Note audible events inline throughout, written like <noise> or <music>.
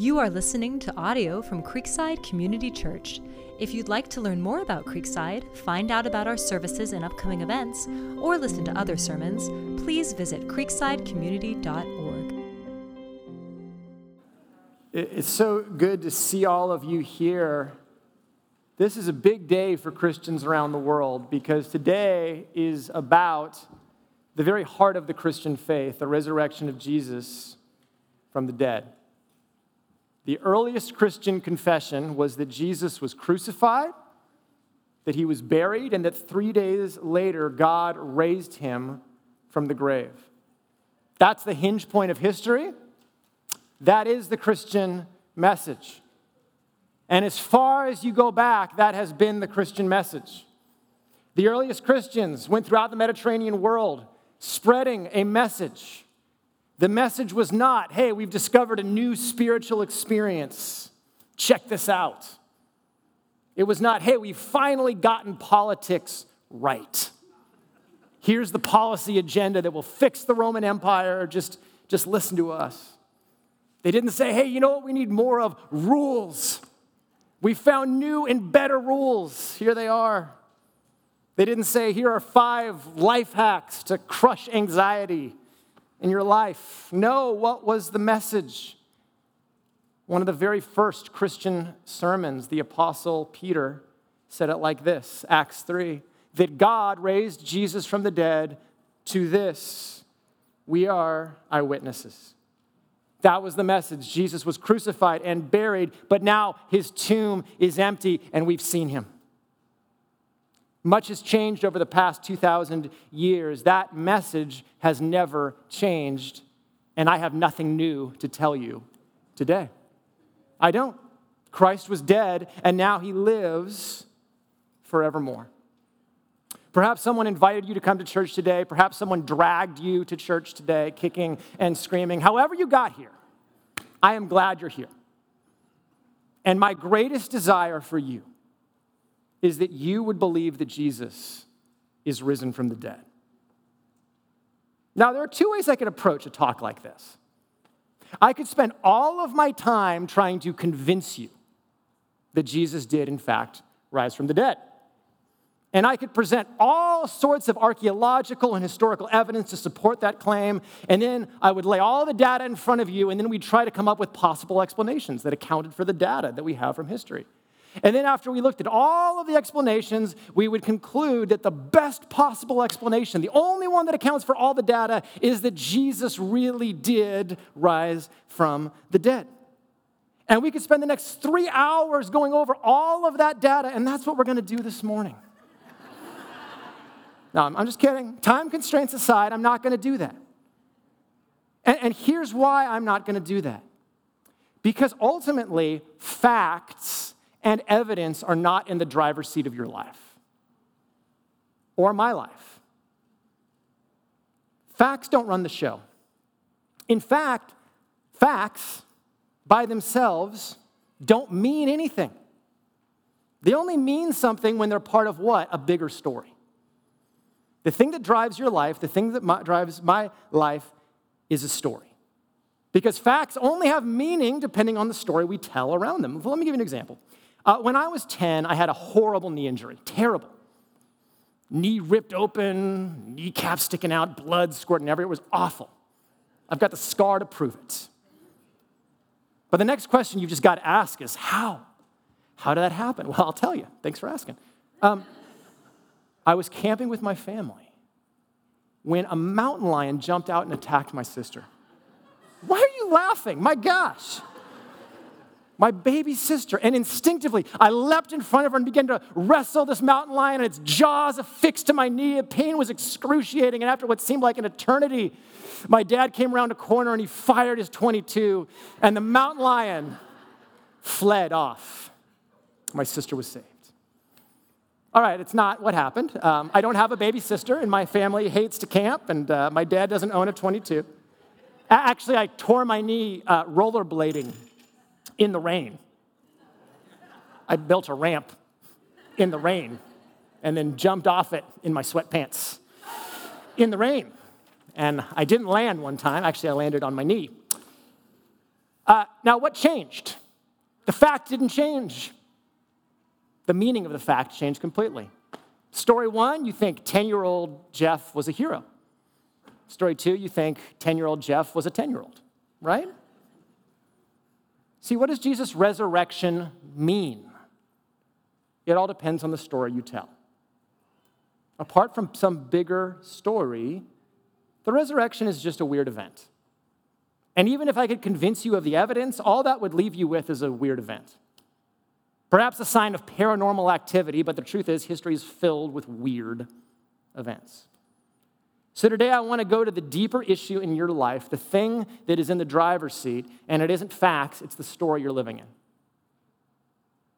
You are listening to audio from Creekside Community Church. If you'd like to learn more about Creekside, find out about our services and upcoming events, or listen to other sermons, please visit creeksidecommunity.org. It's so good to see all of you here. This is a big day for Christians around the world because today is about the very heart of the Christian faith, the resurrection of Jesus from the dead. The earliest Christian confession was that Jesus was crucified, that he was buried, and that three days later, God raised him from the grave. That's the hinge point of history. That is the Christian message. And as far as you go back, that has been the Christian message. The earliest Christians went throughout the Mediterranean world spreading a message the message was not, hey, we've discovered a new spiritual experience. Check this out. It was not, hey, we've finally gotten politics right. Here's the policy agenda that will fix the Roman Empire. Just, just listen to us. They didn't say, hey, you know what we need more of? Rules. We found new and better rules. Here they are. They didn't say, here are five life hacks to crush anxiety in your life. No what was the message. One of the very first Christian sermons, the Apostle Peter said it like this Acts 3 that God raised Jesus from the dead. To this, we are eyewitnesses. That was the message. Jesus was crucified and buried, but now his tomb is empty and we've seen him. Much has changed over the past 2,000 years. That message has never changed, and I have nothing new to tell you today. I don't. Christ was dead, and now he lives forevermore. Perhaps someone invited you to come to church today. Perhaps someone dragged you to church today, kicking and screaming. However, you got here, I am glad you're here. And my greatest desire for you is that you would believe that Jesus is risen from the dead. Now, there are two ways I could approach a talk like this. I could spend all of my time trying to convince you that Jesus did, in fact, rise from the dead. And I could present all sorts of archaeological and historical evidence to support that claim. And then I would lay all the data in front of you, and then we'd try to come up with possible explanations that accounted for the data that we have from history. And then, after we looked at all of the explanations, we would conclude that the best possible explanation, the only one that accounts for all the data, is that Jesus really did rise from the dead. And we could spend the next three hours going over all of that data, and that's what we're going to do this morning. <laughs> no, I'm just kidding. Time constraints aside, I'm not going to do that. And, and here's why I'm not going to do that. Because ultimately, facts and evidence are not in the driver's seat of your life or my life. Facts don't run the show. In fact, facts by themselves don't mean anything. They only mean something when they're part of what? A bigger story. The thing that drives your life, the thing that my, drives my life, is a story. Because facts only have meaning depending on the story we tell around them. Let me give you an example. Uh, when I was 10, I had a horrible knee injury, terrible. Knee ripped open, kneecap sticking out, blood squirting everywhere. It was awful. I've got the scar to prove it. But the next question you've just got to ask is how? How did that happen? Well, I'll tell you. Thanks for asking. Um, I was camping with my family when a mountain lion jumped out and attacked my sister. Why are you laughing? My gosh my baby sister. And instinctively, I leapt in front of her and began to wrestle this mountain lion, and its jaws affixed to my knee. The pain was excruciating. And after what seemed like an eternity, my dad came around a corner and he fired his 22, and the mountain lion fled off. My sister was saved. All right, it's not what happened. Um, I don't have a baby sister, and my family hates to camp, and uh, my dad doesn't own a 22. Actually, I tore my knee uh, rollerblading in the rain. I built a ramp in the rain and then jumped off it in my sweatpants in the rain. And I didn't land one time. Actually, I landed on my knee. Uh, now, what changed? The fact didn't change. The meaning of the fact changed completely. Story one, you think 10 year old Jeff was a hero. Story two, you think 10 year old Jeff was a 10 year old, right? See, what does Jesus' resurrection mean? It all depends on the story you tell. Apart from some bigger story, the resurrection is just a weird event. And even if I could convince you of the evidence, all that would leave you with is a weird event. Perhaps a sign of paranormal activity, but the truth is, history is filled with weird events. So today I want to go to the deeper issue in your life, the thing that is in the driver's seat, and it isn't facts, it's the story you're living in.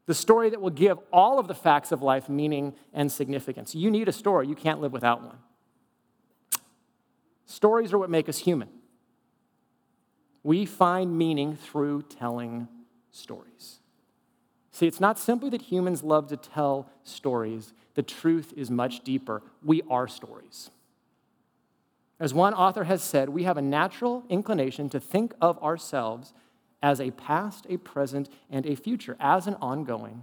The story that will give all of the facts of life meaning and significance. You need a story, you can't live without one. Stories are what make us human. We find meaning through telling stories. See, it's not simply that humans love to tell stories, the truth is much deeper. We are stories. As one author has said, we have a natural inclination to think of ourselves as a past, a present, and a future, as an ongoing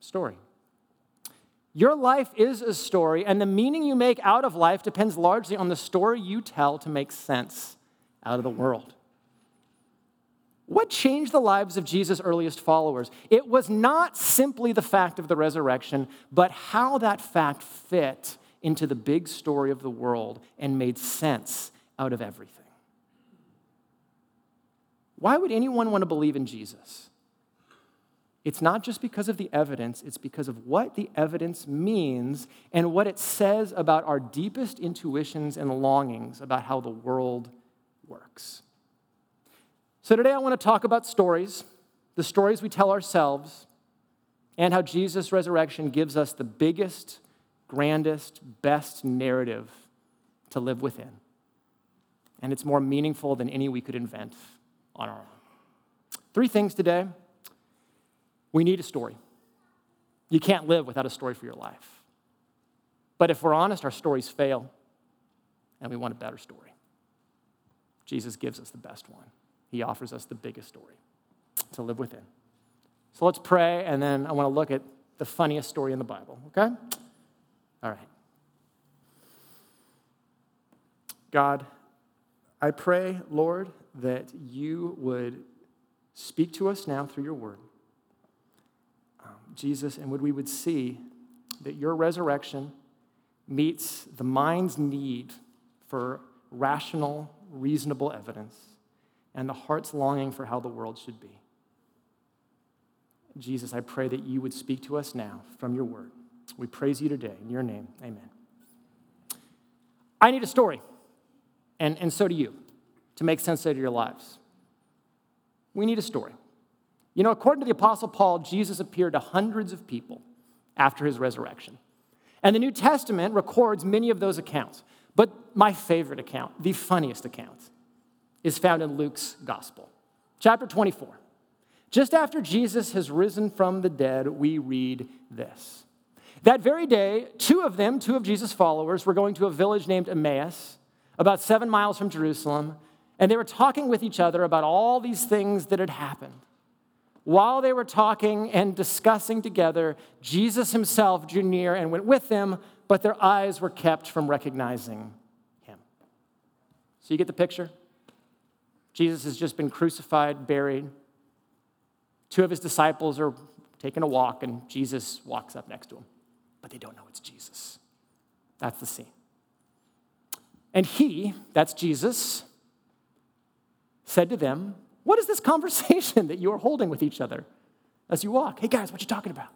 story. Your life is a story, and the meaning you make out of life depends largely on the story you tell to make sense out of the world. What changed the lives of Jesus' earliest followers? It was not simply the fact of the resurrection, but how that fact fit into the big story of the world and made sense out of everything. Why would anyone want to believe in Jesus? It's not just because of the evidence, it's because of what the evidence means and what it says about our deepest intuitions and longings about how the world works. So, today I want to talk about stories, the stories we tell ourselves, and how Jesus' resurrection gives us the biggest grandest, best narrative to live within. And it's more meaningful than any we could invent on our own. Three things today. We need a story. You can't live without a story for your life. But if we're honest, our stories fail, and we want a better story. Jesus gives us the best one. He offers us the biggest story to live within. So let's pray, and then I want to look at the funniest story in the Bible, okay? All right. God, I pray, Lord, that you would speak to us now through your word. Um, Jesus, and would we would see that your resurrection meets the mind's need for rational, reasonable evidence and the heart's longing for how the world should be. Jesus, I pray that you would speak to us now from your word. We praise you today. In your name, amen. I need a story, and, and so do you, to make sense out of your lives. We need a story. You know, according to the Apostle Paul, Jesus appeared to hundreds of people after his resurrection. And the New Testament records many of those accounts. But my favorite account, the funniest account, is found in Luke's Gospel, chapter 24. Just after Jesus has risen from the dead, we read this. That very day, two of them, two of Jesus' followers, were going to a village named Emmaus, about seven miles from Jerusalem, and they were talking with each other about all these things that had happened. While they were talking and discussing together, Jesus himself drew near and went with them, but their eyes were kept from recognizing him. So you get the picture? Jesus has just been crucified, buried. Two of his disciples are taking a walk, and Jesus walks up next to him but they don't know it's Jesus. That's the scene. And he, that's Jesus, said to them, What is this conversation <laughs> that you are holding with each other as you walk? Hey guys, what you talking about?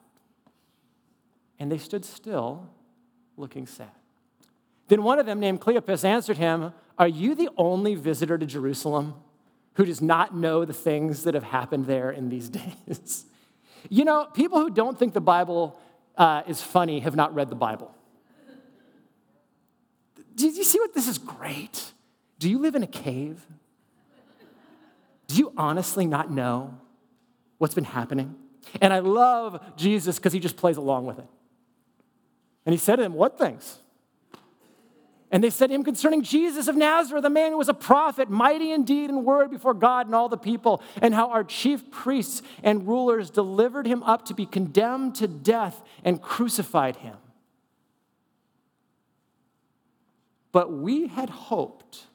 And they stood still, looking sad. Then one of them, named Cleopas, answered him, Are you the only visitor to Jerusalem who does not know the things that have happened there in these <laughs> days? you know, people who don't think the Bible uh, is funny have not read the Bible. Do you see what this is great? Do you live in a cave? Do you honestly not know what's been happening? And I love Jesus because he just plays along with it. And he said to them, What things? And they said to him concerning Jesus of Nazareth, a man who was a prophet, mighty indeed in deed and word before God and all the people, and how our chief priests and rulers delivered him up to be condemned to death and crucified him. But we had hoped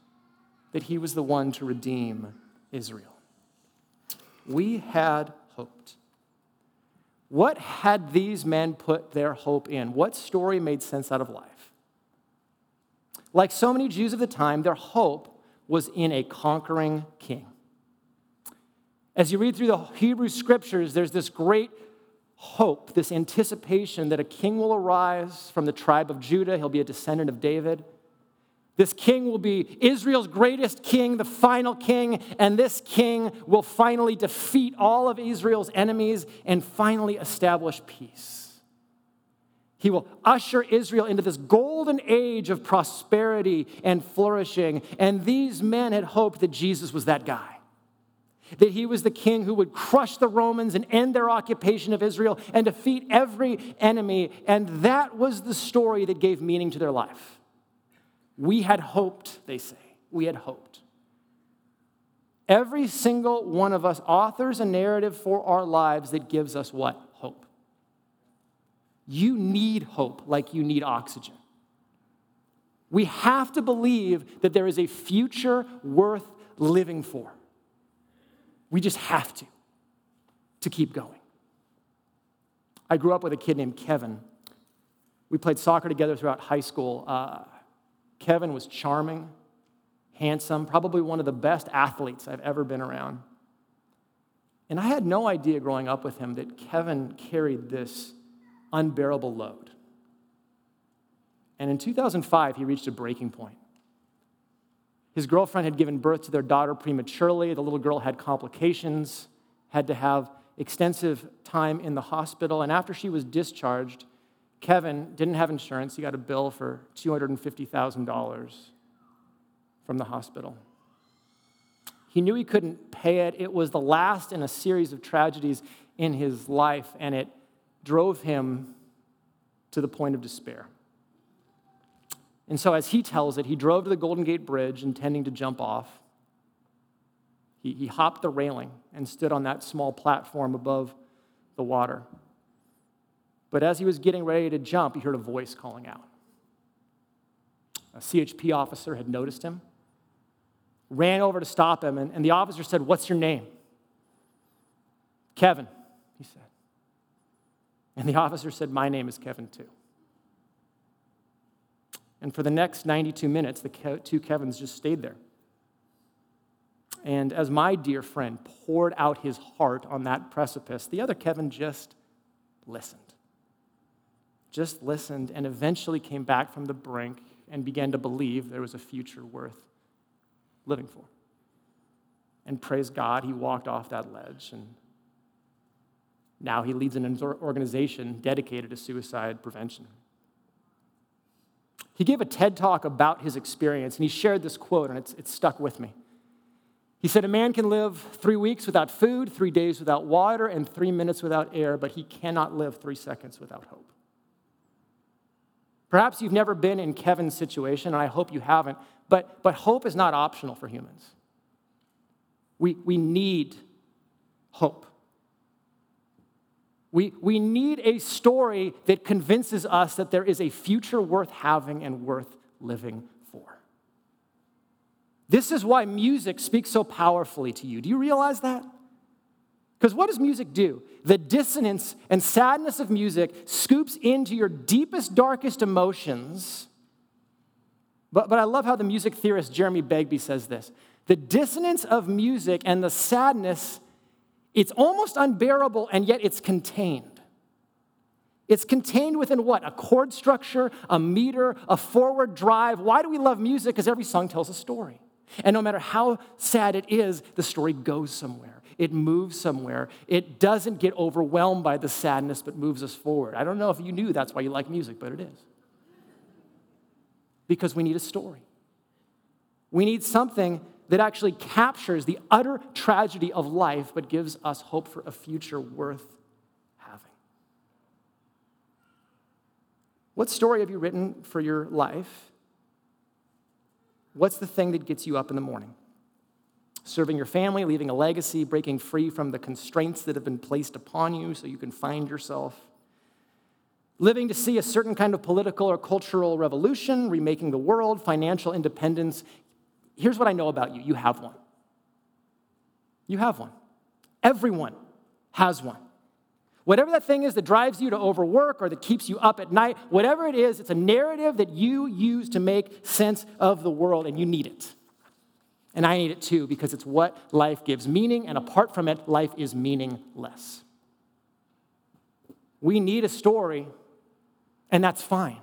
that he was the one to redeem Israel. We had hoped. What had these men put their hope in? What story made sense out of life? Like so many Jews of the time, their hope was in a conquering king. As you read through the Hebrew scriptures, there's this great hope, this anticipation that a king will arise from the tribe of Judah. He'll be a descendant of David. This king will be Israel's greatest king, the final king, and this king will finally defeat all of Israel's enemies and finally establish peace. He will usher Israel into this golden age of prosperity and flourishing. And these men had hoped that Jesus was that guy. That he was the king who would crush the Romans and end their occupation of Israel and defeat every enemy. And that was the story that gave meaning to their life. We had hoped, they say. We had hoped. Every single one of us authors a narrative for our lives that gives us what? You need hope like you need oxygen. We have to believe that there is a future worth living for. We just have to, to keep going. I grew up with a kid named Kevin. We played soccer together throughout high school. Uh, Kevin was charming, handsome, probably one of the best athletes I've ever been around. And I had no idea growing up with him that Kevin carried this unbearable load. And in 2005, he reached a breaking point. His girlfriend had given birth to their daughter prematurely. The little girl had complications, had to have extensive time in the hospital. And after she was discharged, Kevin didn't have insurance. He got a bill for $250,000 from the hospital. He knew he couldn't pay it. It was the last in a series of tragedies in his life, and it drove him to the point of despair. And so, as he tells it, he drove to the Golden Gate Bridge intending to jump off. He, he hopped the railing and stood on that small platform above the water. But as he was getting ready to jump, he heard a voice calling out. A CHP officer had noticed him, ran over to stop him, and, and the officer said, What's your name? Kevin, he said. And the officer said, My name is Kevin too. And for the next 92 minutes, the two Kevins just stayed there. And as my dear friend poured out his heart on that precipice, the other Kevin just listened just listened and eventually came back from the brink and began to believe there was a future worth living for. And praise God, he walked off that ledge and now he leads an organization dedicated to suicide prevention. He gave a TED talk about his experience and he shared this quote, and it's, it's stuck with me. He said, A man can live three weeks without food, three days without water, and three minutes without air, but he cannot live three seconds without hope. Perhaps you've never been in Kevin's situation, and I hope you haven't, but, but hope is not optional for humans. We, we need hope. We, we need a story that convinces us that there is a future worth having and worth living for. This is why music speaks so powerfully to you. Do you realize that? Because what does music do? The dissonance and sadness of music scoops into your deepest, darkest emotions. But, but I love how the music theorist Jeremy Begbie says this the dissonance of music and the sadness, it's almost unbearable, and yet it's contained. It's contained within what? A chord structure, a meter, a forward drive. Why do we love music? Because every song tells a story. And no matter how sad it is, the story goes somewhere it moves somewhere. It doesn't get overwhelmed by the sadness, but moves us forward. I don't know if you knew that's why you like music, but it is. Because we need a story. We need something that actually captures the utter tragedy of life, but gives us hope for a future worth having. What story have you written for your life? What's the thing that gets you up in the morning? Serving your family, leaving a legacy, breaking free from the constraints that have been placed upon you so you can find yourself. Living to see a certain kind of political or cultural revolution, remaking the world, financial independence. Here's what I know about you you have one. You have one. Everyone has one. Whatever that thing is that drives you to overwork or that keeps you up at night, whatever it is, it's a narrative that you use to make sense of the world, and you need it. And I need it too because it's what life gives meaning, and apart from it, life is meaningless. We need a story, and that's fine.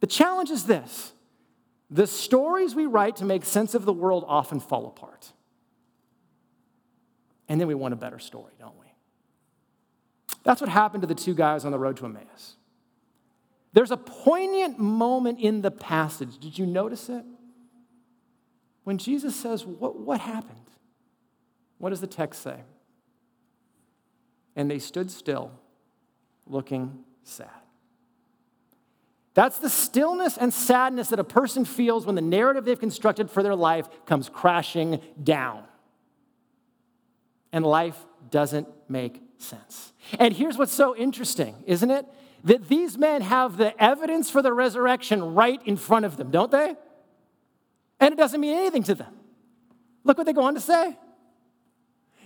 The challenge is this the stories we write to make sense of the world often fall apart. And then we want a better story, don't we? That's what happened to the two guys on the road to Emmaus. There's a poignant moment in the passage. Did you notice it? When Jesus says, What, what happened? What does the text say? And they stood still, looking sad. That's the stillness and sadness that a person feels when the narrative they've constructed for their life comes crashing down. And life doesn't make sense. And here's what's so interesting, isn't it? That these men have the evidence for the resurrection right in front of them, don't they? And it doesn't mean anything to them. Look what they go on to say.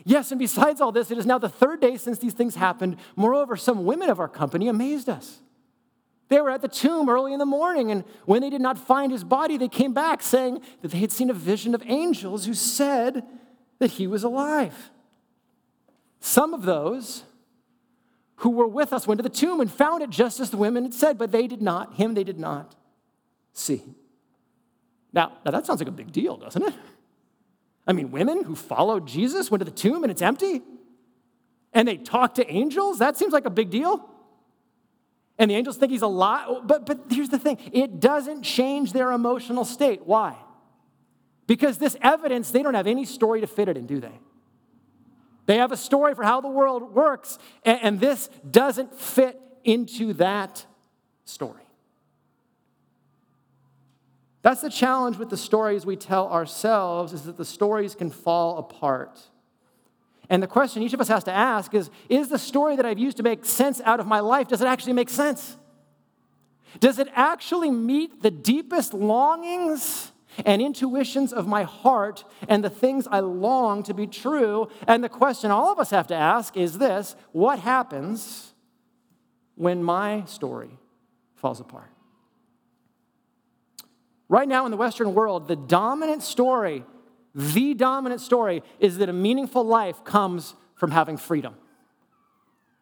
Yes, and besides all this, it is now the third day since these things happened. Moreover, some women of our company amazed us. They were at the tomb early in the morning, and when they did not find his body, they came back saying that they had seen a vision of angels who said that he was alive. Some of those who were with us went to the tomb and found it just as the women had said, but they did not, him they did not see. Now, now that sounds like a big deal, doesn't it? I mean, women who followed Jesus went to the tomb and it's empty, and they talked to angels? That seems like a big deal. And the angels think he's alive. But, but here's the thing it doesn't change their emotional state. Why? Because this evidence, they don't have any story to fit it in, do they? They have a story for how the world works, and, this doesn't fit into that story. That's the challenge with the stories we tell ourselves is that the stories can fall apart. And the question each of us has to ask is is the story that I've used to make sense out of my life does it actually make sense? Does it actually meet the deepest longings and intuitions of my heart and the things I long to be true. And the question all of us have to ask is this what happens when my story falls apart? Right now in the Western world, the dominant story, the dominant story, is that a meaningful life comes from having freedom.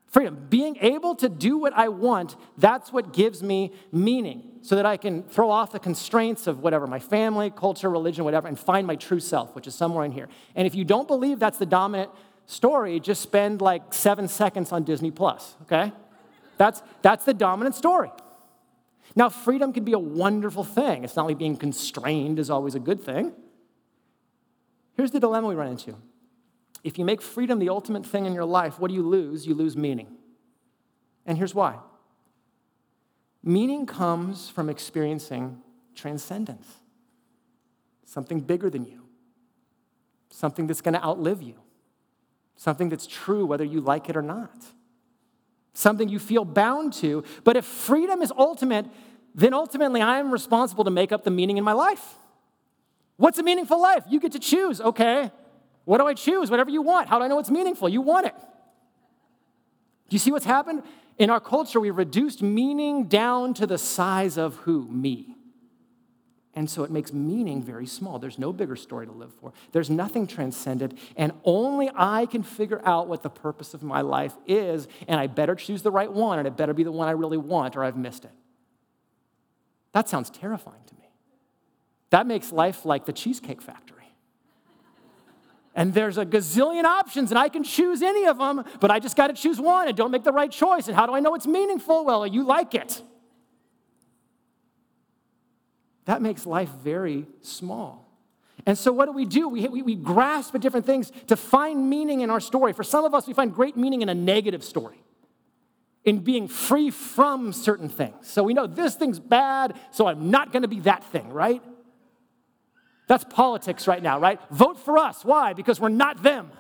Freedom. Being able to do what I want, that's what gives me meaning so that I can throw off the constraints of whatever, my family, culture, religion, whatever, and find my true self, which is somewhere in here. And if you don't believe that's the dominant story, just spend like seven seconds on Disney Plus, okay? That's, that's the dominant story. Now, freedom can be a wonderful thing. It's not like being constrained is always a good thing. Here's the dilemma we run into if you make freedom the ultimate thing in your life, what do you lose? You lose meaning. And here's why meaning comes from experiencing transcendence, something bigger than you, something that's going to outlive you, something that's true whether you like it or not, something you feel bound to. But if freedom is ultimate, then ultimately I am responsible to make up the meaning in my life. What's a meaningful life? You get to choose, okay? What do I choose? Whatever you want. How do I know it's meaningful? You want it. Do you see what's happened? In our culture, we reduced meaning down to the size of who? Me. And so it makes meaning very small. There's no bigger story to live for. There's nothing transcendent, and only I can figure out what the purpose of my life is, and I better choose the right one, and it better be the one I really want, or I've missed it. That sounds terrifying to me. That makes life like the Cheesecake Factory and there's a gazillion options and I can choose any of them, but I just got to choose one and don't make the right choice. And how do I know it's meaningful? Well, you like it. That makes life very small. And so, what do we do? We, we, we grasp at different things to find meaning in our story. For some of us, we find great meaning in a negative story, in being free from certain things. So, we know this thing's bad, so I'm not going to be that thing, right? That's politics right now, right? Vote for us. Why? Because we're not them,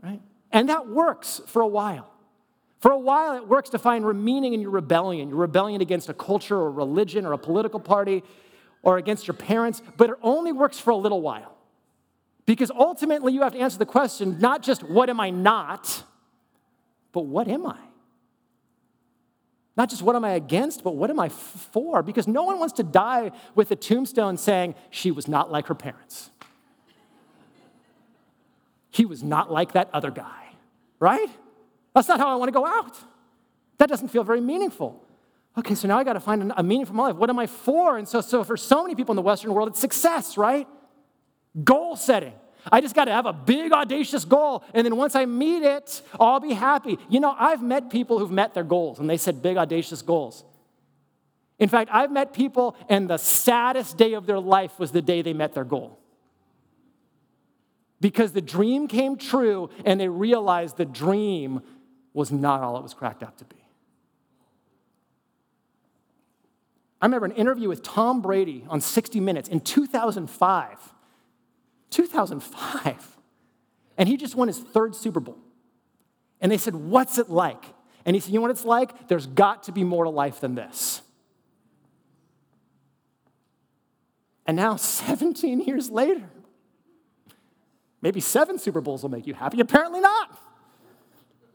right? And that works for a while. For a while, it works to find meaning in your rebellion, your rebellion against a culture or religion or a political party or against your parents, but it only works for a little while. Because ultimately, you have to answer the question not just what am I not, but what am I? Not just what am I against, but what am I for? Because no one wants to die with a tombstone saying, she was not like her parents. He was not like that other guy, right? That's not how I want to go out. That doesn't feel very meaningful. Okay, so now I got to find a meaning for my life. What am I for? And so, so for so many people in the Western world, it's success, right? Goal setting. I just got to have a big, audacious goal. And then once I meet it, I'll be happy. You know, I've met people who've met their goals and they said big, audacious goals. In fact, I've met people and the saddest day of their life was the day they met their goal. Because the dream came true and they realized the dream was not all it was cracked up to be. I remember an interview with Tom Brady on 60 Minutes in 2005. 2005. And he just won his third Super Bowl. And they said, What's it like? And he said, You know what it's like? There's got to be more to life than this. And now, <laughs> 17 years later, maybe seven Super Bowls will make you happy. Apparently not.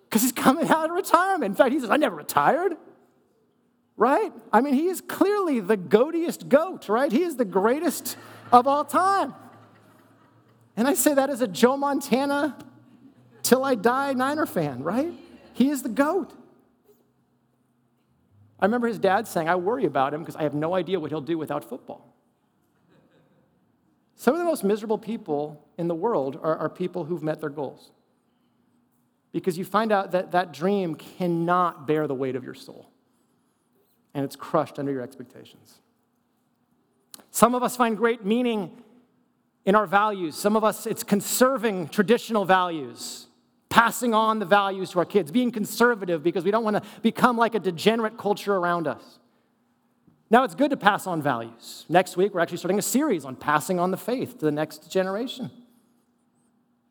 Because he's coming out of retirement. In fact, he says, I never retired. Right? I mean, he is clearly the goatiest goat, right? He is the greatest of all time. And I say that as a Joe Montana, till I die Niner fan, right? He is the GOAT. I remember his dad saying, I worry about him because I have no idea what he'll do without football. Some of the most miserable people in the world are, are people who've met their goals. Because you find out that that dream cannot bear the weight of your soul, and it's crushed under your expectations. Some of us find great meaning in our values. Some of us, it's conserving traditional values, passing on the values to our kids, being conservative because we don't want to become like a degenerate culture around us. Now, it's good to pass on values. Next week, we're actually starting a series on passing on the faith to the next generation.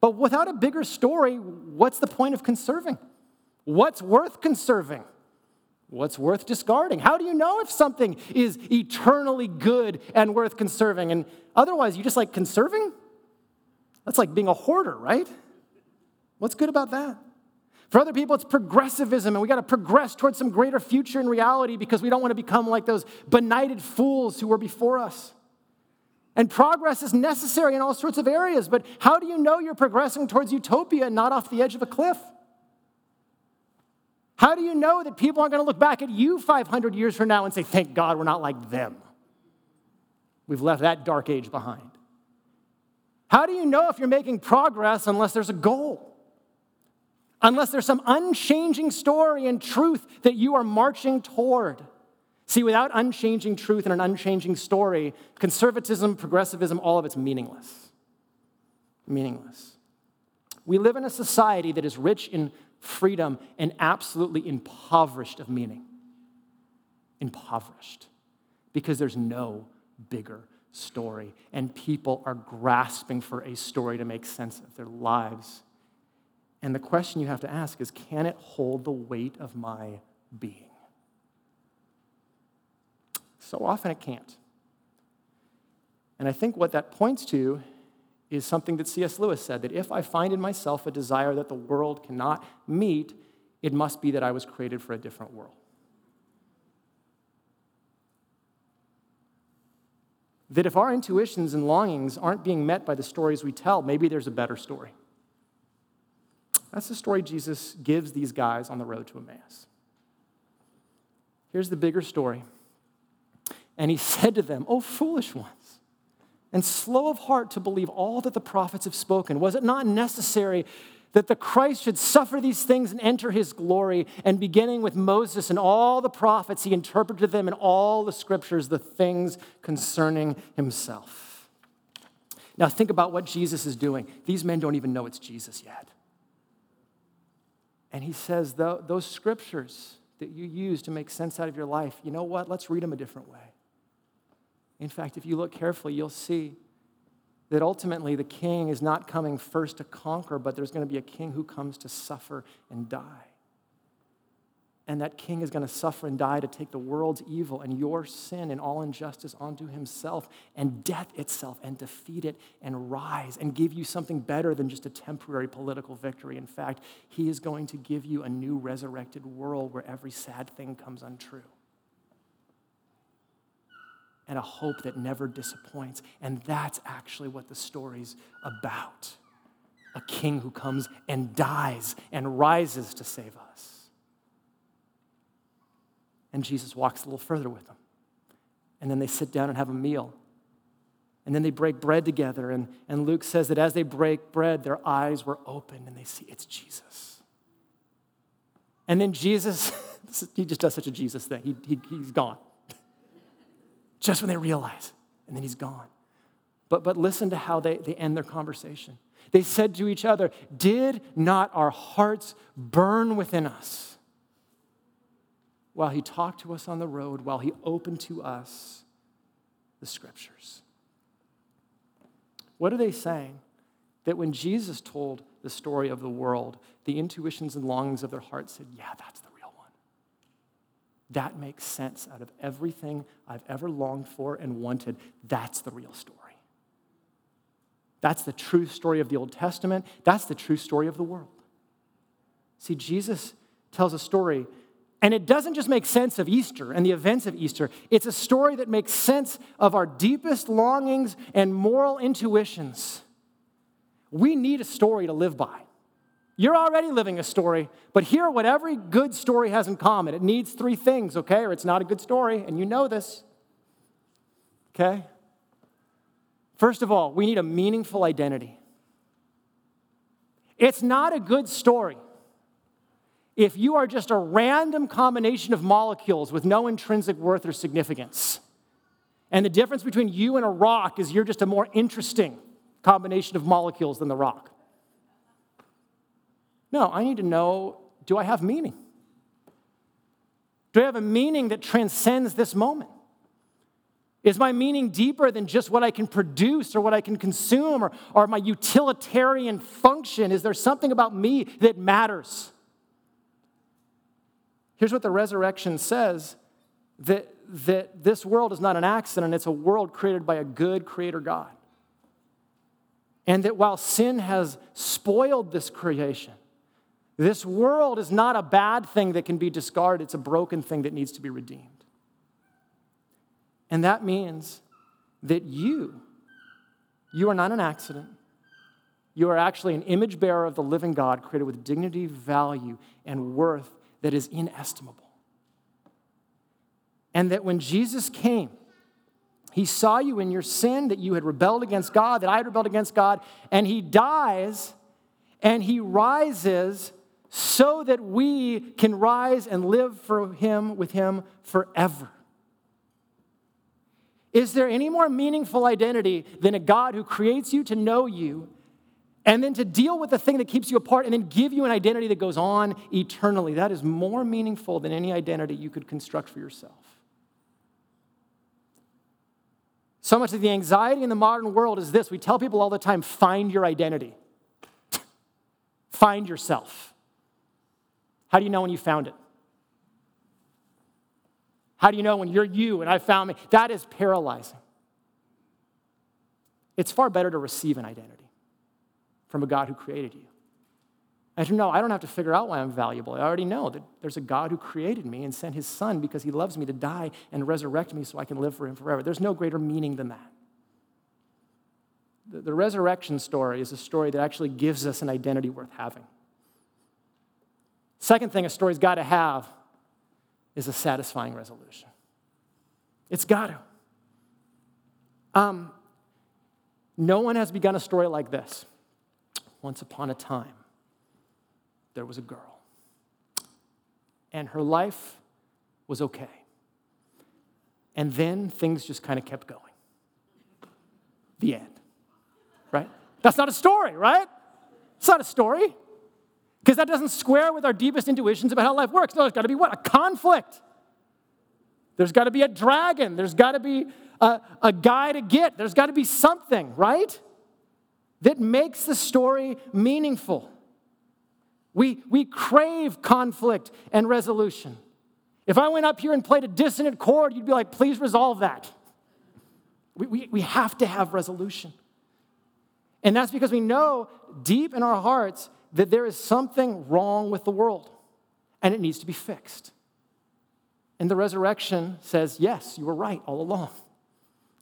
But without a bigger story, what's the point of conserving? What's worth conserving? What's worth discarding? How do you know if something is eternally good and worth conserving? And otherwise, you just like conserving? That's like being a hoarder, right? What's good about that? For other people, it's progressivism, and we got to progress towards some greater future in reality because we don't want to become like those benighted fools who were before us. And progress is necessary in all sorts of areas, but how do you know you're progressing towards utopia and not off the edge of a cliff? How do you know that people aren't going to look back at you 500 years from now and say, thank God we're not like them? We've left that dark age behind. How do you know if you're making progress unless there's a goal? Unless there's some unchanging story and truth that you are marching toward. See, without unchanging truth and an unchanging story, conservatism, progressivism, all of it's meaningless. Meaningless. We live in a society that is rich in freedom, and absolutely impoverished of meaning. Impoverished. Because there's no bigger story, and people are grasping for a story to make sense of their lives. And the question you have to ask is can it hold the weight of my being? So often it can't. And I think what that points to is something that C.S. Lewis said that if I find in myself a desire that the world cannot meet, it must be that I was created for a different world. That if our intuitions and longings aren't being met by the stories we tell, maybe there's a better story. That's the story Jesus gives these guys on the road to Emmaus. Here's the bigger story. And he <laughs> said to them, Oh, foolish ones and slow of heart to believe all that the prophets have spoken? Was it not necessary that the Christ should suffer these things and enter his glory? And beginning with Moses and all the prophets, he interpreted them in all the scriptures, the things concerning himself. Now, think about what Jesus is doing. These men don't even know it's Jesus yet. And he says, Those scriptures that you use to make sense out of your life, you know what? Let's read them a different way. In fact, if you look carefully, you'll see that ultimately the king is not coming first to conquer, but there's going to be a king who comes to suffer and die. And that king is going to suffer and die to take the world's evil and your sin and all injustice onto himself and death itself and defeat it and rise and give you something better than just a temporary political victory. In fact, he is going to give you a new resurrected world where every sad thing comes untrue and a hope that never disappoints. And that's actually what the story's about a king who comes and dies and rises to save us. And Jesus walks a little further with them. And then they sit down and have a meal. And then they break bread together. And, and Luke says that as they break bread, their eyes were opened and they see it's Jesus. And then Jesus, <laughs> he just does such a Jesus thing. He, he, he's gone just when they realize, and then he's gone. But, but listen to how they, they end their conversation. They said to each other, Did not our hearts burn within us while he talked to us on the road, while he opened to us the scriptures? What are they saying? That when Jesus told the story of the world, the intuitions and longings of their hearts said, Yeah, that's the that makes sense out of everything I've ever longed for and wanted. That's the real story. That's the true story of the Old Testament. That's the true story of the world. See, Jesus tells a story, and it doesn't just make sense of Easter and the events of Easter, it's a story that makes sense of our deepest longings and moral intuitions. We need a story to live by. You're already living a story, but hear what every good story has in common. It needs three things, okay, or it's not a good story, and you know this. Okay? First of all, we need a meaningful identity. It's not a good story if you are just a random combination of molecules with no intrinsic worth or significance. And the difference between you and a rock is you're just a more interesting combination of molecules than the rock. No, I need to know do I have meaning? Do I have a meaning that transcends this moment? Is my meaning deeper than just what I can produce or what I can consume or, or my utilitarian function? Is there something about me that matters? Here's what the resurrection says that, that this world is not an accident, it's a world created by a good creator God. And that while sin has spoiled this creation, this world is not a bad thing that can be discarded, it's a broken thing that needs to be redeemed. And that means that you, you are not an accident. You are actually an image bearer of the living God, created with dignity, value, and worth that is inestimable. And that when Jesus came, he saw you in your sin, that you had rebelled against God, that I had rebelled against God, and he dies and he rises so that we can rise and live for him with him forever. Is there any more meaningful identity than a God who creates you to know you and then to deal with the thing that keeps you apart and then give you an identity that goes on eternally? That is more meaningful than any identity you could construct for yourself. So much of the anxiety in the modern world is this we tell people all the time find your identity, find yourself. How do you know when you found it? How do you know when you're you and I found me? That is paralyzing. It's far better to receive an identity from a God who created you. And to know I don't have to figure out why I'm valuable. I already know that there's a God who created me and sent his son because he loves me to die and resurrect me so I can live for him forever. There's no greater meaning than that. The, the resurrection story is a story that actually gives us an identity worth having. Second thing a story's got to have is a satisfying resolution. It's got to. Um, no one has begun a story like this. Once upon a time, there was a girl, and her life was okay. And then things just kind of kept going. The end. Right? That's not a story, right? It's not a story. Because that doesn't square with our deepest intuitions about how life works. No, there's got to be what? A conflict. There's got to be a dragon. There's got to be a, a guy to get. There's got to be something, right? that makes the story meaningful. We, we crave conflict and resolution. If I went up here and played a dissonant chord, you'd be like, please resolve that. We, we, we have to have resolution. And that's because we know deep in our hearts that there is something wrong with the world and it needs to be fixed. And the resurrection says, yes, you were right all along.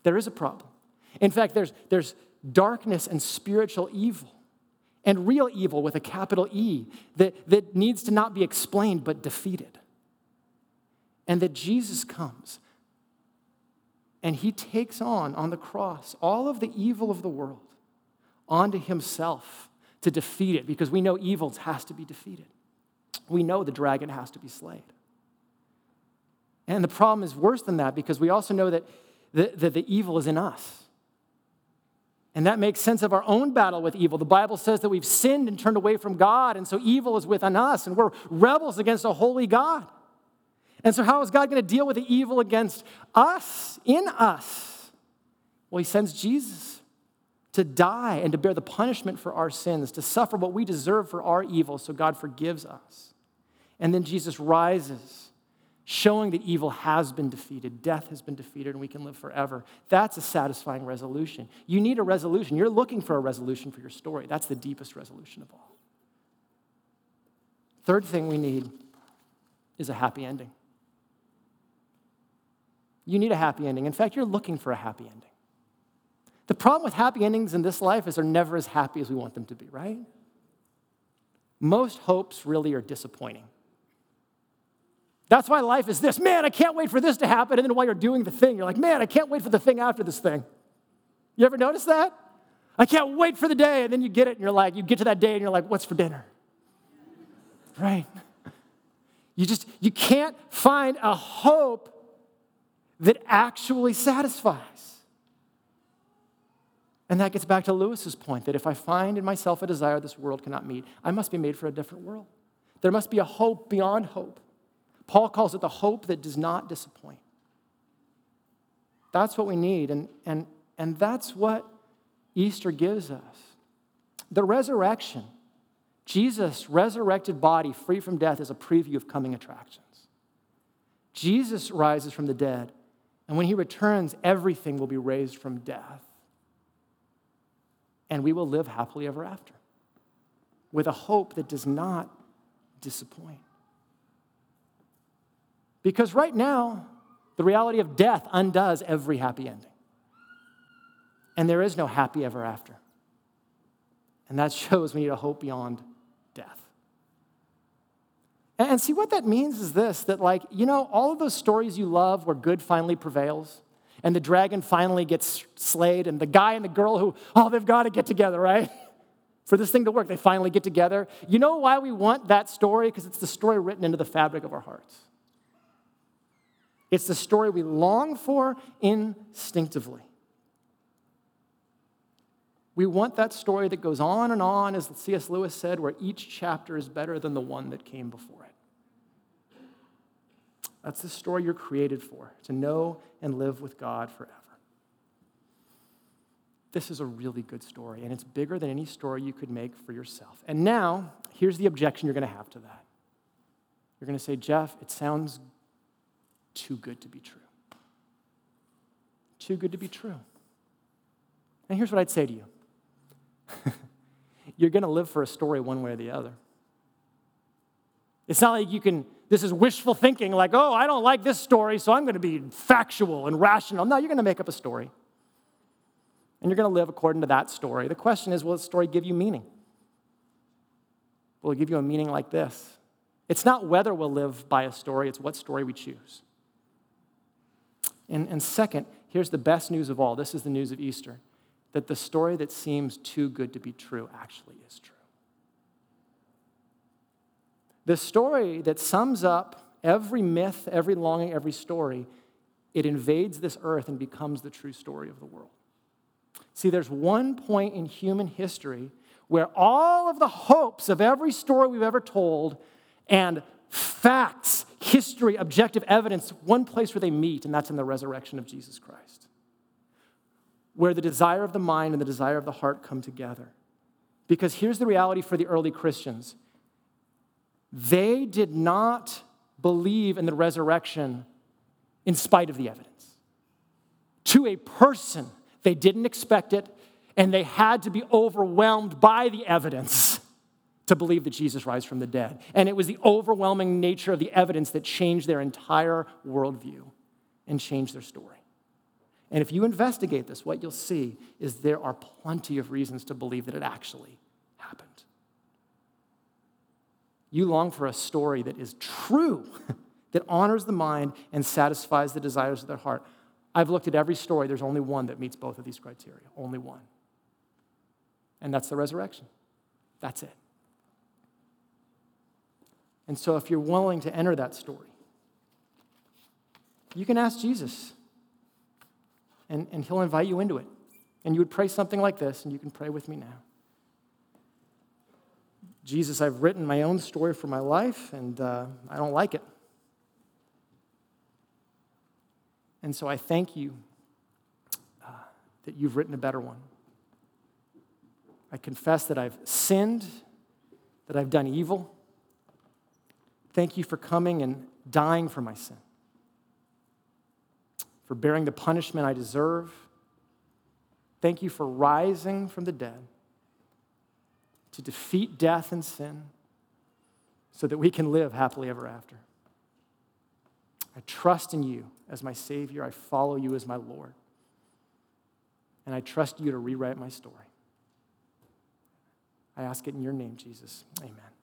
There is a problem. In fact, there's, there's darkness and spiritual evil and real evil with a capital E that, that needs to not be explained but defeated. And that Jesus comes and he takes on, on the cross, all of the evil of the world onto himself to defeat it because we know evil has to be defeated. We know the dragon has to be slayed. And the problem is worse than that because we also know that the, the, the evil is in us. And that makes sense of our own battle with evil. The Bible says that we've sinned and turned away from God, and so evil is within us, and we're rebels against a holy God. And so, how is God going to deal with the evil against us, in us? Well, He sends Jesus to die and to bear the punishment for our sins, to suffer what we deserve for our evil, so God forgives us. And then Jesus rises showing that evil has been defeated, death has been defeated, and we can live forever. That's a satisfying resolution. You need a resolution. You're looking for a resolution for your story. That's the deepest resolution of all. Third thing we need is a happy ending. You need a happy ending. In fact, you're looking for a happy ending. The problem with happy endings in this life is they're never as happy as we want them to be, right? Most hopes really are disappointing. That's why life is this. Man, I can't wait for this to happen. And then while you're doing the thing, you're like, man, I can't wait for the thing after this thing. You ever notice that? I can't wait for the day. And then you get it and you're like, you get to that day and you're like, what's for dinner? Right? You just, you can't find a hope that actually satisfies. And that gets back to Lewis's point that if I find in myself a desire this world cannot meet, I must be made for a different world. There must be a hope beyond hope. Paul calls it the hope that does not disappoint. That's what we need, and, and, and that's what Easter gives us. The resurrection, Jesus' resurrected body, free from death, is a preview of coming attractions. Jesus rises from the dead, and when he returns, everything will be raised from death. And we will live happily ever after with a hope that does not disappoint. Because right now, the reality of death undoes every happy ending. And there is no happy ever after. And that <laughs> shows we need a hope beyond death. And see, what that means is this that, like, you know, all of those stories you love where good finally prevails, and the dragon finally gets slayed, and the guy and the girl who, oh, they've got to get together, right? <laughs> For this thing to work, they finally get together. You know why we want that story? Because it's the story written into the fabric of our hearts. It's the story we long for instinctively. We want that story that goes on and on, as C.S. Lewis said, where each chapter is better than the one that came before it. That's the story you're created for, to know and live with God forever. This is a really good story, and it's bigger than any story you could make for yourself. And now, here's the objection you're going to have to that. You're going to say, Jeff, it sounds too good to be true. Too good to be true. And here's what I'd say to you <laughs> you're going to live for a story one way or the other. It's not like you can, this is wishful thinking, like, oh, I don't like this story, so I'm going to be factual and rational. No, you're going to make up a story. And you're going to live according to that story. The question is, will the story give you meaning? Will it give you a meaning like this? It's not whether we'll live by a story, it's what story we choose. And, and second, here's the best news of all this is the news of Easter that the story that seems too good to be true actually is true. The story that sums up every myth, every longing, every story, it invades this earth and becomes the true story of the world. See, there's one point in human history where all of the hopes of every story we've ever told and facts, history, objective evidence, one place where they meet, and that's in the resurrection of Jesus Christ. where the desire of the mind and the desire of the heart come together. Because here's the reality for the early Christians they did not believe in the resurrection in spite of the evidence. To a person, they didn't expect it, and they had to be overwhelmed by the evidence to believe that Jesus rise from the dead. And it was the overwhelming nature of the evidence that changed their entire worldview and changed their story. And if you investigate this, what you'll see is there are plenty of reasons to believe that it actually happened. You long for a story that is true, <laughs> that honors the mind and satisfies the desires of their heart. I've looked at every story, there's only one that meets both of these criteria, only one. And that's the resurrection. That's it. And so, if you're willing to enter that story, you can ask Jesus, and, and he'll invite you into it. And you would pray something like this, and you can pray with me now. Jesus, I've written my own story for my life, and uh, I don't like it. And so I thank you uh, that you've written a better one. I confess that I've sinned, that I've done evil Thank you for coming and dying for my sin, for bearing the punishment I deserve. Thank you for rising from the dead to defeat death and sin so that we can live happily ever after. I trust in you as my Savior. I follow you as my Lord. And I trust you to rewrite my story. I ask it in your name, Jesus. Amen.